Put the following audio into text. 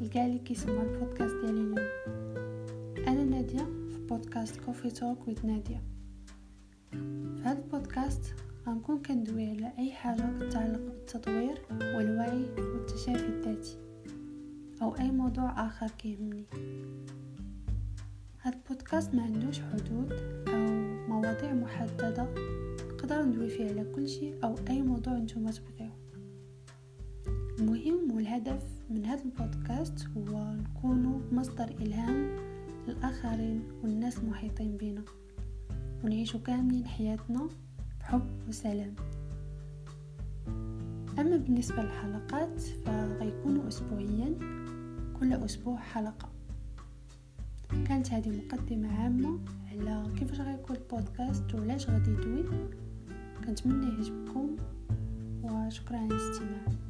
لكاع اللي كيسمعوا البودكاست ديالي اليوم. أنا نادية في بودكاست Coffee Talk with نادية. في هذا البودكاست غنكون كندوي على أي حاجة كتعلق بالتطوير والوعي والتشافي الذاتي أو أي موضوع آخر كيهمني. هذا البودكاست ما عندوش حدود أو مواضيع محددة نقدر ندوي فيه على كل شيء أو أي موضوع نتوما تبغيو المهم والهدف من هذا البودكاست هو نكون مصدر إلهام للآخرين والناس المحيطين بنا. ونعيشوا كاملين حياتنا بحب وسلام. أما بالنسبة للحلقات فغيكونوا أسبوعيا كل أسبوع حلقة. كانت هذه مقدمة عامة على كيفاش غيكون البودكاست وعلاش غادي يدوي. كنتمنى يعجبكم وشكرا على الاستماع.